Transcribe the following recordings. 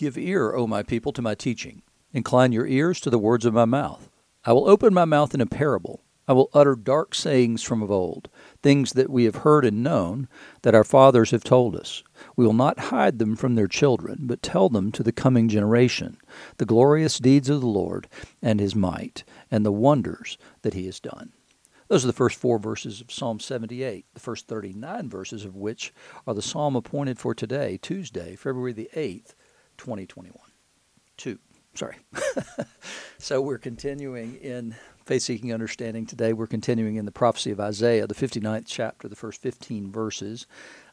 Give ear, O my people, to my teaching. Incline your ears to the words of my mouth. I will open my mouth in a parable. I will utter dark sayings from of old, things that we have heard and known, that our fathers have told us. We will not hide them from their children, but tell them to the coming generation the glorious deeds of the Lord and his might, and the wonders that he has done. Those are the first four verses of Psalm 78, the first 39 verses of which are the psalm appointed for today, Tuesday, February the 8th, 2021. Two, sorry. so we're continuing in faith seeking understanding today. We're continuing in the prophecy of Isaiah, the 59th chapter, the first 15 verses.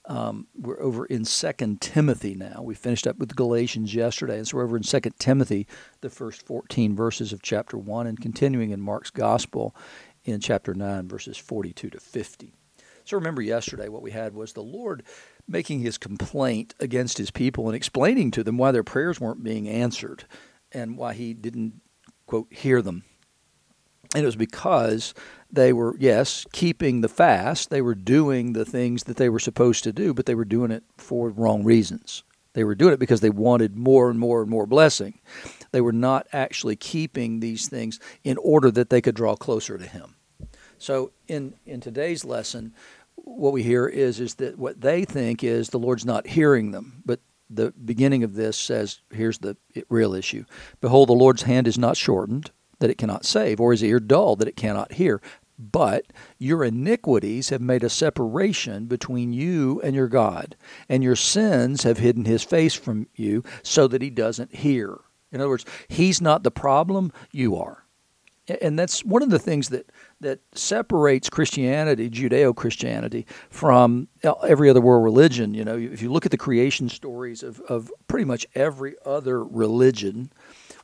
Um, we're over in Second Timothy now. We finished up with Galatians yesterday, and so we're over in Second Timothy, the first 14 verses of chapter 1, and continuing in Mark's Gospel in chapter 9, verses 42 to 50. So remember, yesterday what we had was the Lord making his complaint against his people and explaining to them why their prayers weren't being answered and why he didn't, quote, hear them. And it was because they were, yes, keeping the fast. They were doing the things that they were supposed to do, but they were doing it for wrong reasons. They were doing it because they wanted more and more and more blessing. They were not actually keeping these things in order that they could draw closer to Him. So in in today's lesson, what we hear is is that what they think is the Lord's not hearing them, but the beginning of this says, here's the real issue. Behold, the Lord's hand is not shortened that it cannot save, or his ear dull that it cannot hear. But your iniquities have made a separation between you and your God, and your sins have hidden his face from you so that he doesn't hear. In other words, he's not the problem, you are. And that's one of the things that that separates Christianity, Judeo Christianity, from every other world religion. You know, if you look at the creation stories of, of pretty much every other religion,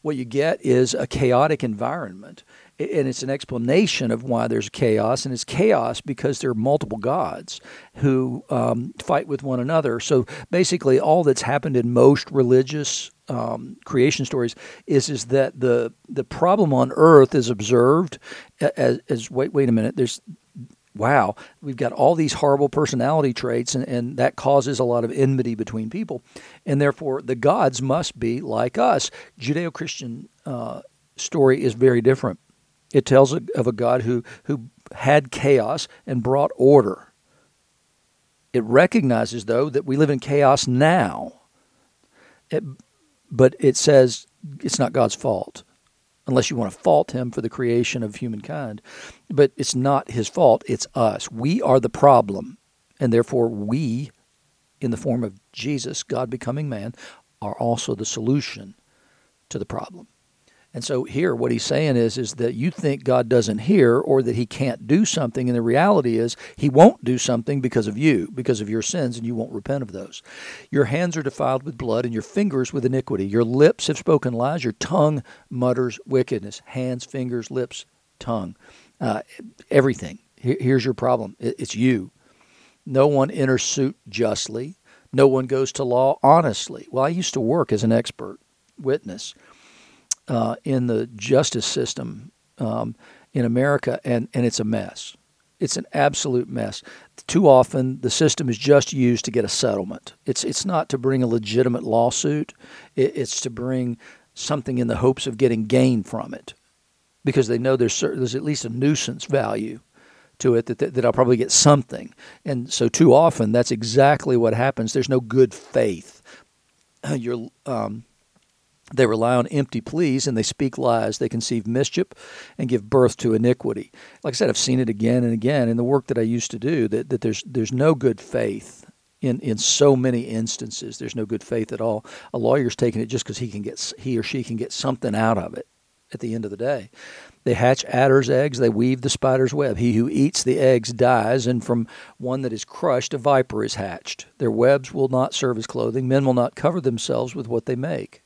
what you get is a chaotic environment. And it's an explanation of why there's chaos. And it's chaos because there are multiple gods who um, fight with one another. So basically, all that's happened in most religious um, creation stories is is that the the problem on Earth is observed as, as wait wait a minute there's wow we've got all these horrible personality traits and, and that causes a lot of enmity between people. And therefore the gods must be like us. Judeo-Christian uh, story is very different. It tells of a God who who had chaos and brought order. It recognizes though that we live in chaos now. It, but it says it's not God's fault unless you want to fault him for the creation of humankind. But it's not his fault, it's us. We are the problem. And therefore, we, in the form of Jesus, God becoming man, are also the solution to the problem. And so here what he's saying is is that you think God doesn't hear or that he can't do something and the reality is he won't do something because of you, because of your sins and you won't repent of those. Your hands are defiled with blood and your fingers with iniquity. Your lips have spoken lies, your tongue mutters wickedness. Hands, fingers, lips, tongue. Uh, everything. Here's your problem. It's you. No one enters suit justly. No one goes to law honestly. Well, I used to work as an expert witness uh, in the justice system um, in America, and, and it's a mess. It's an absolute mess. Too often, the system is just used to get a settlement. It's it's not to bring a legitimate lawsuit. It, it's to bring something in the hopes of getting gain from it, because they know there's there's at least a nuisance value to it that, that, that I'll probably get something. And so, too often, that's exactly what happens. There's no good faith. You're um, they rely on empty pleas and they speak lies. They conceive mischief and give birth to iniquity. Like I said, I've seen it again and again in the work that I used to do that, that there's, there's no good faith in, in so many instances. There's no good faith at all. A lawyer's taking it just because he can get he or she can get something out of it at the end of the day. They hatch adder's eggs, they weave the spider's web. He who eats the eggs dies, and from one that is crushed, a viper is hatched. Their webs will not serve as clothing. Men will not cover themselves with what they make.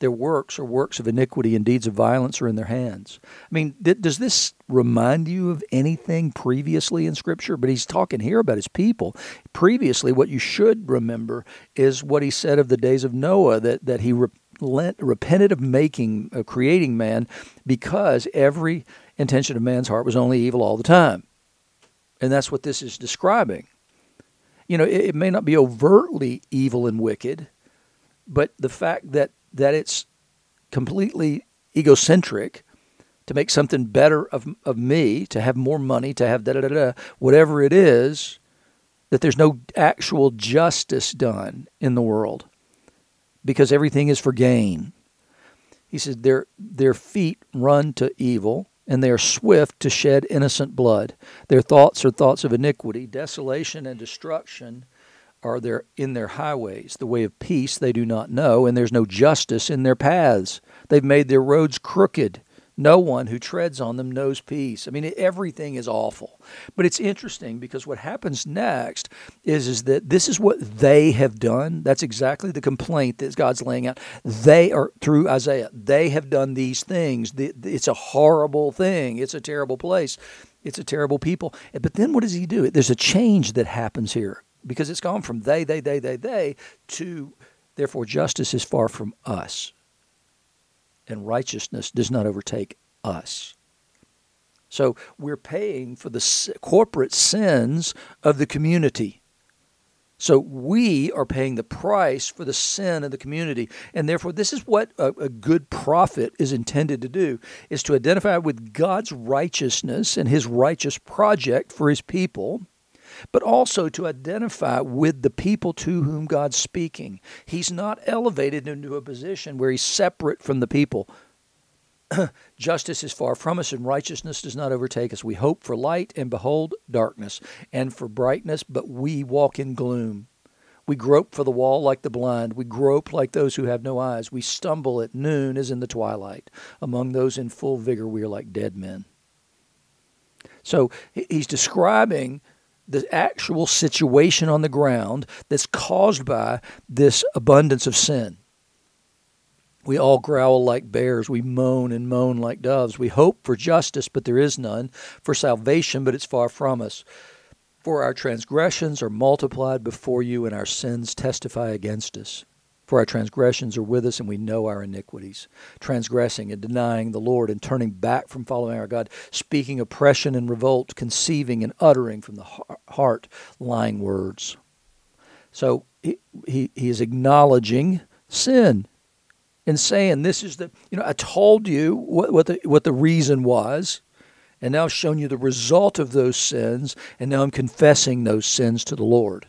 Their works are works of iniquity and deeds of violence are in their hands. I mean, th- does this remind you of anything previously in Scripture? But he's talking here about his people. Previously, what you should remember is what he said of the days of Noah that, that he re- repented of making, of creating man because every intention of man's heart was only evil all the time. And that's what this is describing. You know, it, it may not be overtly evil and wicked but the fact that that it's completely egocentric to make something better of of me, to have more money, to have da da da da, whatever it is, that there's no actual justice done in the world because everything is for gain. He says their their feet run to evil and they are swift to shed innocent blood. Their thoughts are thoughts of iniquity, desolation and destruction are there in their highways. The way of peace they do not know, and there's no justice in their paths. They've made their roads crooked. No one who treads on them knows peace. I mean, everything is awful. But it's interesting because what happens next is, is that this is what they have done. That's exactly the complaint that God's laying out. They are, through Isaiah, they have done these things. It's a horrible thing, it's a terrible place, it's a terrible people. But then what does he do? There's a change that happens here because it's gone from they, they, they, they, they to therefore justice is far from us and righteousness does not overtake us. So we're paying for the corporate sins of the community. So we are paying the price for the sin of the community. And therefore, this is what a, a, good prophet is intended to do, is to identify with God's righteousness and his righteous project for his people but also to identify with the people to whom God's speaking. He's not elevated into a position where he's separate from the people. Justice is far from us, and righteousness does not overtake us. We hope for light, and behold, darkness, and for brightness, but we walk in gloom. We grope for the wall like the blind. We grope like those who have no eyes. We stumble at noon as in the twilight. Among those in full vigor, we are like dead men. So he's describing the actual situation on the ground that's caused by this abundance of sin. We all growl like bears. We moan and moan like doves. We hope for justice, but there is none, for salvation, but it's far from us. For our transgressions are multiplied before you, and our sins testify against us. For our transgressions are with us, and we know our iniquities, transgressing and denying the Lord, and turning back from following our God, speaking oppression and revolt, conceiving and uttering from the heart lying words. So he, he, he is acknowledging sin and saying, This is the, you know, I told you what, what, the, what the reason was, and now I've shown you the result of those sins, and now I'm confessing those sins to the Lord.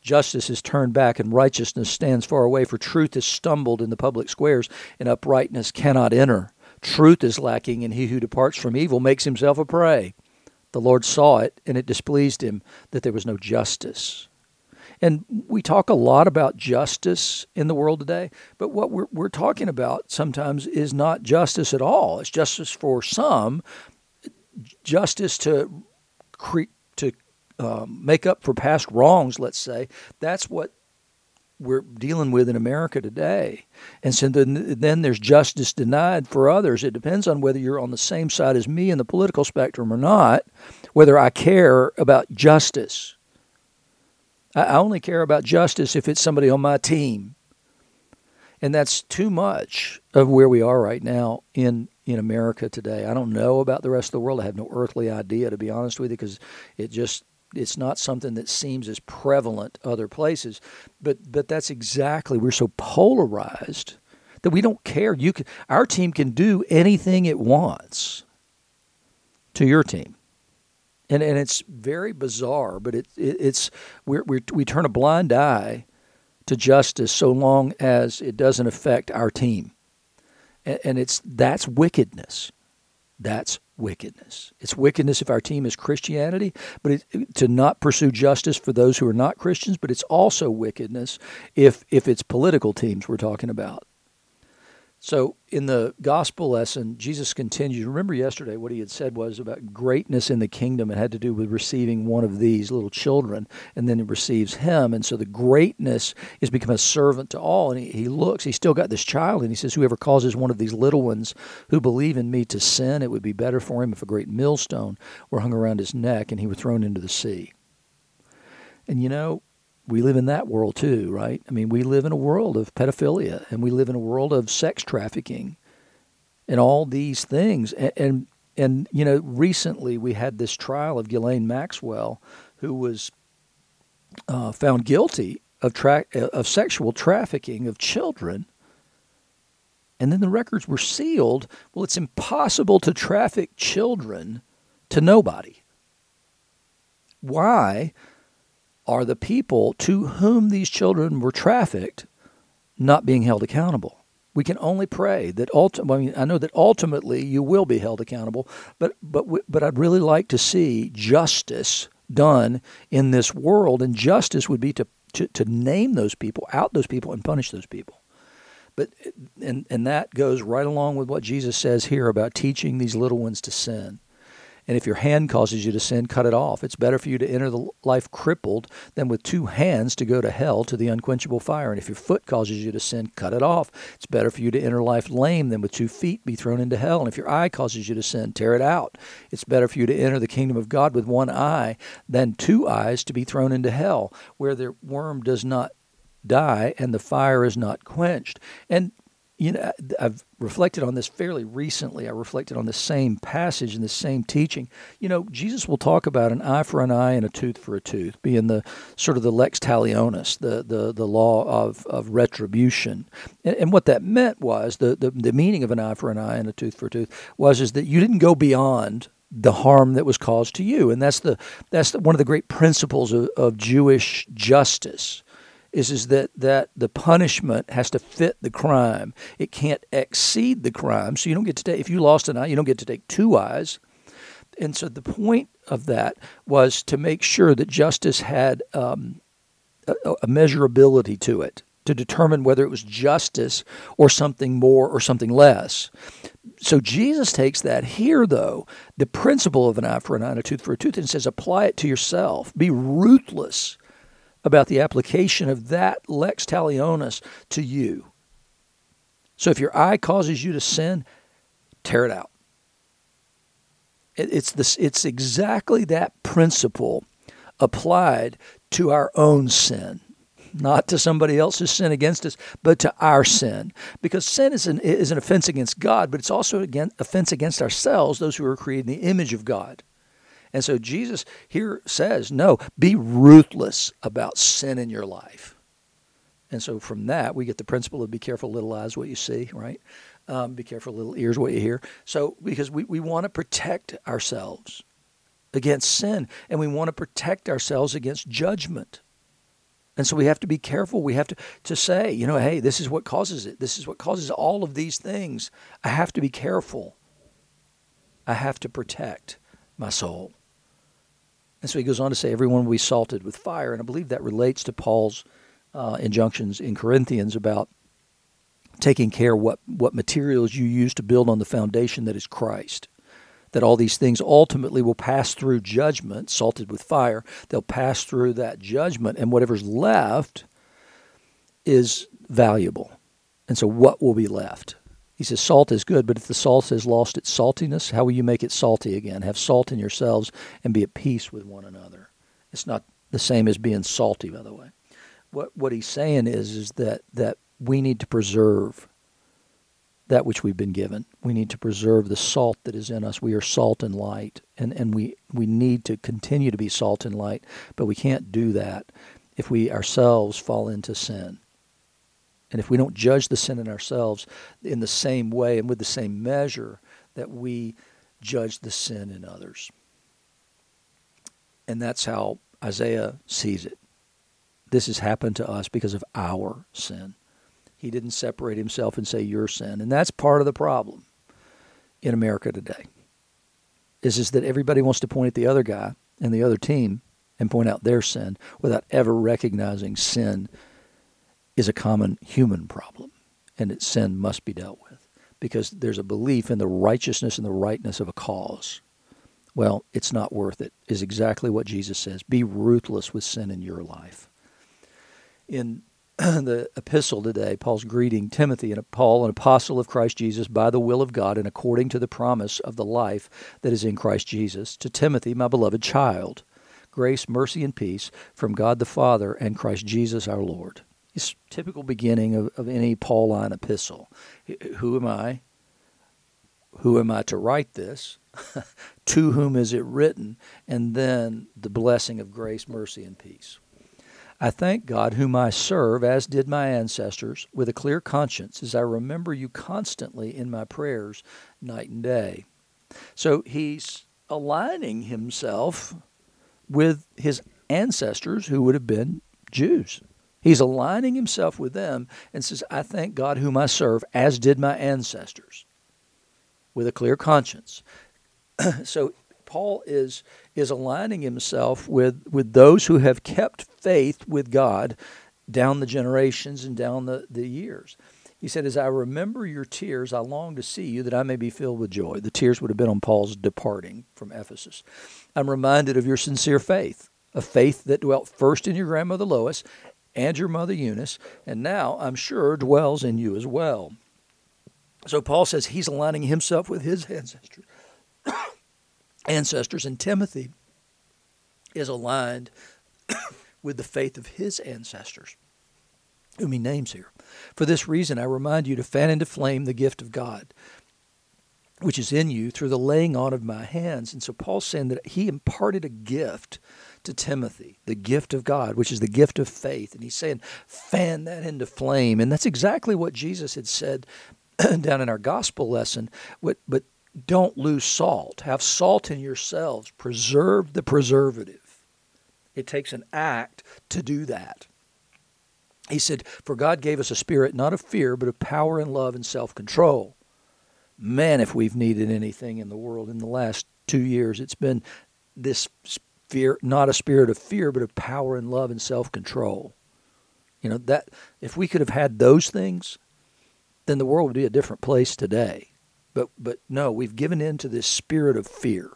Justice is turned back and righteousness stands far away, for truth is stumbled in the public squares, and uprightness cannot enter. Truth is lacking, and he who departs from evil makes himself a prey. The Lord saw it, and it displeased him that there was no justice. And we talk a lot about justice in the world today, but what we're, we're talking about sometimes is not justice at all. It's justice for some, justice to cre- to um, make up for past wrongs, let's say, that's what we're dealing with in America today. And so then, then there's justice denied for others. It depends on whether you're on the same side as me in the political spectrum or not, whether I care about justice. I only care about justice if it's somebody on my team. And that's too much of where we are right now in, in America today. I don't know about the rest of the world. I have no earthly idea, to be honest with you, because it just it's not something that seems as prevalent other places but but that's exactly we're so polarized that we don't care. You can our team can do anything it wants to your team. And and it's very bizarre but it, it it's we we we turn a blind eye to justice so long as it doesn't affect our team. And, and it's that's wickedness that's wickedness. It's wickedness if our team is Christianity, but it, to not pursue justice for those who are not Christians, but it's also wickedness if if it's political teams we're talking about. So in the gospel lesson, Jesus continues. Remember yesterday what he had said was about greatness in the kingdom. It had to do with receiving one of these little children, and then he receives him. And so the greatness is become a servant to all. And he, he looks, he's still got this child, and he says, Whoever causes one of these little ones who believe in me to sin, it would be better for him if a great millstone were hung around his neck and he were thrown into the sea. And you know, we live in that world too, right? I mean, we live in a world of pedophilia and we live in a world of sex trafficking and all these things. And, and, and you know, recently we had this trial of Ghislaine Maxwell, who was uh, found guilty of tra- of sexual trafficking of children. And then the records were sealed. Well, it's impossible to traffic children to nobody. Why are the people to whom these children were trafficked not being held accountable? We can only pray that ulti- I mean I know that ultimately you will be held accountable, but but but I'd really like to see justice done in this world, and justice would be to, to, to name those people, out those people, and punish those people. But and and that goes right along with what Jesus says here about teaching these little ones to sin. And if your hand causes you to sin, cut it off. It's better for you to enter the life crippled than with two hands to go to hell to the unquenchable fire. And if your foot causes you to sin, cut it off. It's better for you to enter life lame than with two feet be thrown into hell. And if your eye causes you to sin, tear it out. It's better for you to enter the kingdom of God with one eye than two eyes to be thrown into hell, where the worm does not die and the fire is not quenched. And you know, I've reflected on this fairly recently. I reflected on the same passage and the same teaching. You know, Jesus will talk about an eye for an eye and a tooth for a tooth, being the sort of the lex talionis, the the, the law of, of retribution. And, and what that meant was the, the the meaning of an eye for an eye and a tooth for a tooth was is that you didn't go beyond the harm that was caused to you, and that's the that's the, one of the great principles of, of Jewish justice is is that that the punishment has to fit the crime. It can't exceed the crime. So you don't get to take if you lost an eye, you don't get to take two eyes. And so the point of that was to make sure that justice had um, a, a measurability to it to determine whether it was justice or something more or something less. So Jesus takes that here, though, the principle of an eye for an eye and a tooth for a tooth, and says, apply it to yourself. Be ruthless about the application of that lex talionis to you. So if your eye causes you to sin, tear it out. It's this. It's exactly that principle applied to our own sin, not to somebody else's sin against us, but to our sin. Because sin is an is an offense against God, but it's also an offense against ourselves, those who are created in the image of God. And so Jesus here says, no, be ruthless about sin in your life. And so from that, we get the principle of be careful, little eyes, what you see, right? Um, be careful, little ears, what you hear. So, because we, we want to protect ourselves against sin, and we want to protect ourselves against judgment. And so we have to be careful. We have to, to say, you know, hey, this is what causes it. This is what causes all of these things. I have to be careful. I have to protect my soul. And so he goes on to say, everyone will be salted with fire. And I believe that relates to Paul's uh, injunctions in Corinthians about taking care what, what materials you use to build on the foundation that is Christ. That all these things ultimately will pass through judgment, salted with fire. They'll pass through that judgment, and whatever's left is valuable. And so, what will be left? He says, Salt is good, but if the salt has lost its saltiness, how will you make it salty again? Have salt in yourselves and be at peace with one another. It's not the same as being salty, by the way. What, what he's saying is, is that, that we need to preserve that which we've been given. We need to preserve the salt that is in us. We are salt and light, and, and we, we need to continue to be salt and light, but we can't do that if we ourselves fall into sin. And if we don't judge the sin in ourselves in the same way and with the same measure that we judge the sin in others. And that's how Isaiah sees it. This has happened to us because of our sin. He didn't separate himself and say your sin. And that's part of the problem in America today. Is, is that everybody wants to point at the other guy and the other team and point out their sin without ever recognizing sin is a common human problem, and its sin must be dealt with because there's a belief in the righteousness and the rightness of a cause. Well, it's not worth it, is exactly what Jesus says. Be ruthless with sin in your life. In the epistle today, Paul's greeting Timothy, and Paul, an apostle of Christ Jesus, by the will of God and according to the promise of the life that is in Christ Jesus, to Timothy, my beloved child. Grace, mercy, and peace from God the Father and Christ Jesus our Lord. It's typical beginning of, of any Pauline epistle. Who am I? Who am I to write this? to whom is it written? And then the blessing of grace, mercy, and peace. I thank God, whom I serve, as did my ancestors, with a clear conscience, as I remember you constantly in my prayers, night and day. So he's aligning himself with his ancestors who would have been Jews. He's aligning himself with them and says, I thank God, whom I serve, as did my ancestors, with a clear conscience. so Paul is is aligning himself with with those who have kept faith with God down the generations and down the, the years. He said, As I remember your tears, I long to see you that I may be filled with joy. The tears would have been on Paul's departing from Ephesus. I'm reminded of your sincere faith, a faith that dwelt first in your grandmother Lois and your mother Eunice, and now I'm sure dwells in you as well. So Paul says he's aligning himself with his ancestors ancestors, and Timothy is aligned with the faith of his ancestors, whom he names here. For this reason, I remind you to fan into flame the gift of God, which is in you through the laying on of my hands. And so Paul's saying that he imparted a gift to Timothy, the gift of God, which is the gift of faith. And he's saying, fan that into flame. And that's exactly what Jesus had said down in our gospel lesson. But, but don't lose salt. Have salt in yourselves. Preserve the preservative. It takes an act to do that. He said, For God gave us a spirit not of fear, but of power and love and self control. Man, if we've needed anything in the world in the last two years, it's been this fear, not a spirit of fear, but of power and love and self control. You know, that if we could have had those things, then the world would be a different place today. But but no, we've given in to this spirit of fear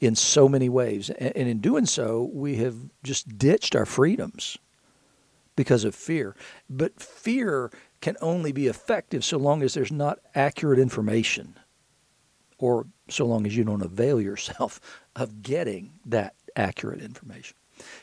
in so many ways. And, and in doing so, we have just ditched our freedoms because of fear. But fear can only be effective so long as there's not accurate information or so long as you don't avail yourself of getting that accurate information.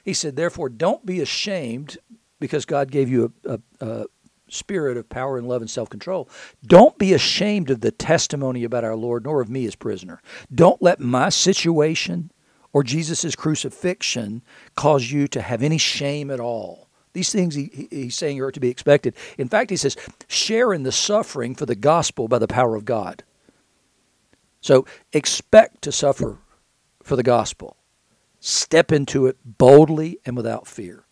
He said, therefore, don't be ashamed because God gave you a, a, a, spirit of power and love and self control. Don't be ashamed of the testimony about our Lord, nor of me as prisoner. Don't let my situation or Jesus' crucifixion cause you to have any shame at all. These things he, he's saying are to be expected. In fact, he says, share in the suffering for the gospel by the power of God. So expect to suffer for the gospel. Step into it boldly and without fear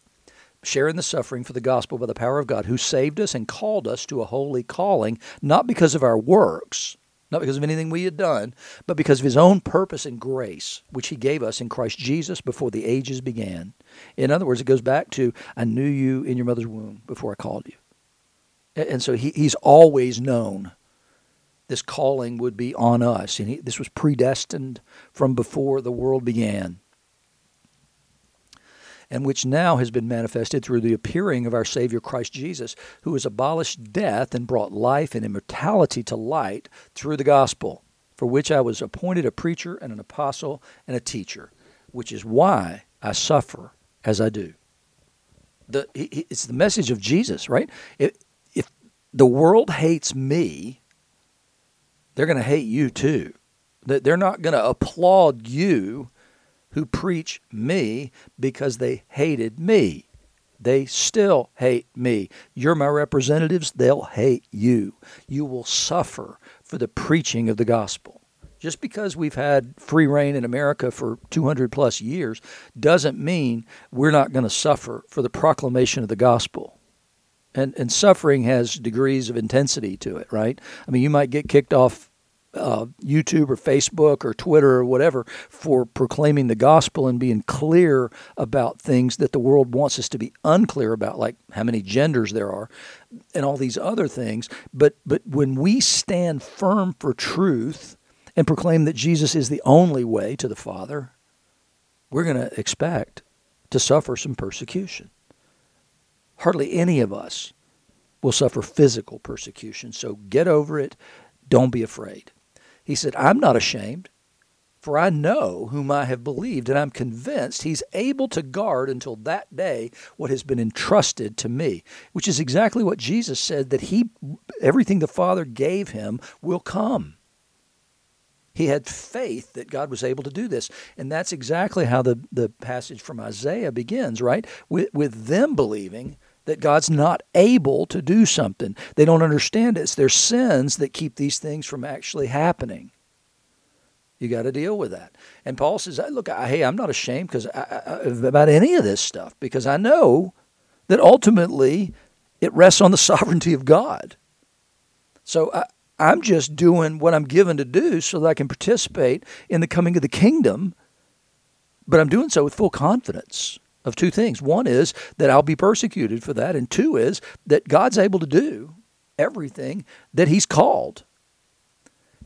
share in the suffering for the gospel by the power of God, who saved us and called us to a holy calling, not because of our works, not because of anything we had done, but because of his own purpose and grace, which he gave us in Christ Jesus before the ages began. In other words, it goes back to, I knew you in your mother's womb before I called you. And so he, he's always known this calling would be on us. And he, this was predestined from before the world began and which now has been manifested through the appearing of our Savior Christ Jesus, who has abolished death and brought life and immortality to light through the gospel, for which I was appointed a preacher and an apostle and a teacher, which is why I suffer as I do. The, it's the message of Jesus, right? If, if the world hates me, they're going to hate you too. They're not going to applaud you who preach me because they hated me. They still hate me. You're my representatives, they'll hate you. You will suffer for the preaching of the gospel. Just because we've had free rein in America for 200 plus years doesn't mean we're not going to suffer for the proclamation of the gospel. And, and suffering has degrees of intensity to it, right? I mean, you might get kicked off uh, YouTube or Facebook or Twitter or whatever for proclaiming the gospel and being clear about things that the world wants us to be unclear about, like how many genders there are and all these other things. But but when we stand firm for truth and proclaim that Jesus is the only way to the Father, we're going to expect to suffer some persecution. Hardly any of us will suffer physical persecution. So get over it. Don't be afraid. He said, I'm not ashamed, for I know whom I have believed, and I'm convinced he's able to guard until that day what has been entrusted to me, which is exactly what Jesus said that he everything the Father gave him will come. He had faith that God was able to do this. And that's exactly how the, the passage from Isaiah begins, right? With, with them believing that God's not able to do something. They don't understand it. It's their sins that keep these things from actually happening. You got to deal with that. And Paul says, "Look, I, hey, I'm not ashamed because about any of this stuff because I know that ultimately it rests on the sovereignty of God. So I, I'm just doing what I'm given to do so that I can participate in the coming of the kingdom, but I'm doing so with full confidence of two things. One is that I'll be persecuted for that, and two is that God's able to do everything that He's called.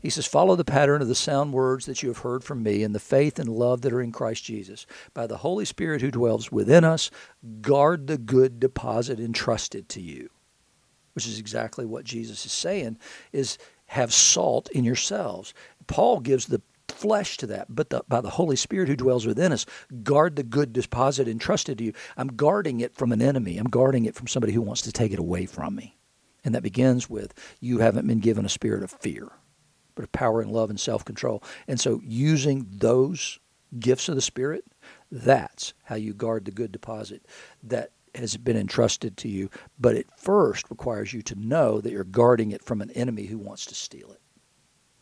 He says, Follow the pattern of the sound words that you have heard from me and the faith and love that are in Christ Jesus. By the Holy Spirit who dwells within us, guard the good deposit entrusted to you. Which is exactly what Jesus is saying, is have salt in yourselves. Paul gives the flesh to that, but the, by the Holy Spirit who dwells within us, guard the good deposit entrusted to you. I'm guarding it from an enemy. I'm guarding it from somebody who wants to take it away from me. And that begins with, you haven't been given a spirit of fear, but of power and love and self control. And so using those gifts of the Spirit, that's how you guard the good deposit that has been entrusted to you. But it first requires you to know that you're guarding it from an enemy who wants to steal it.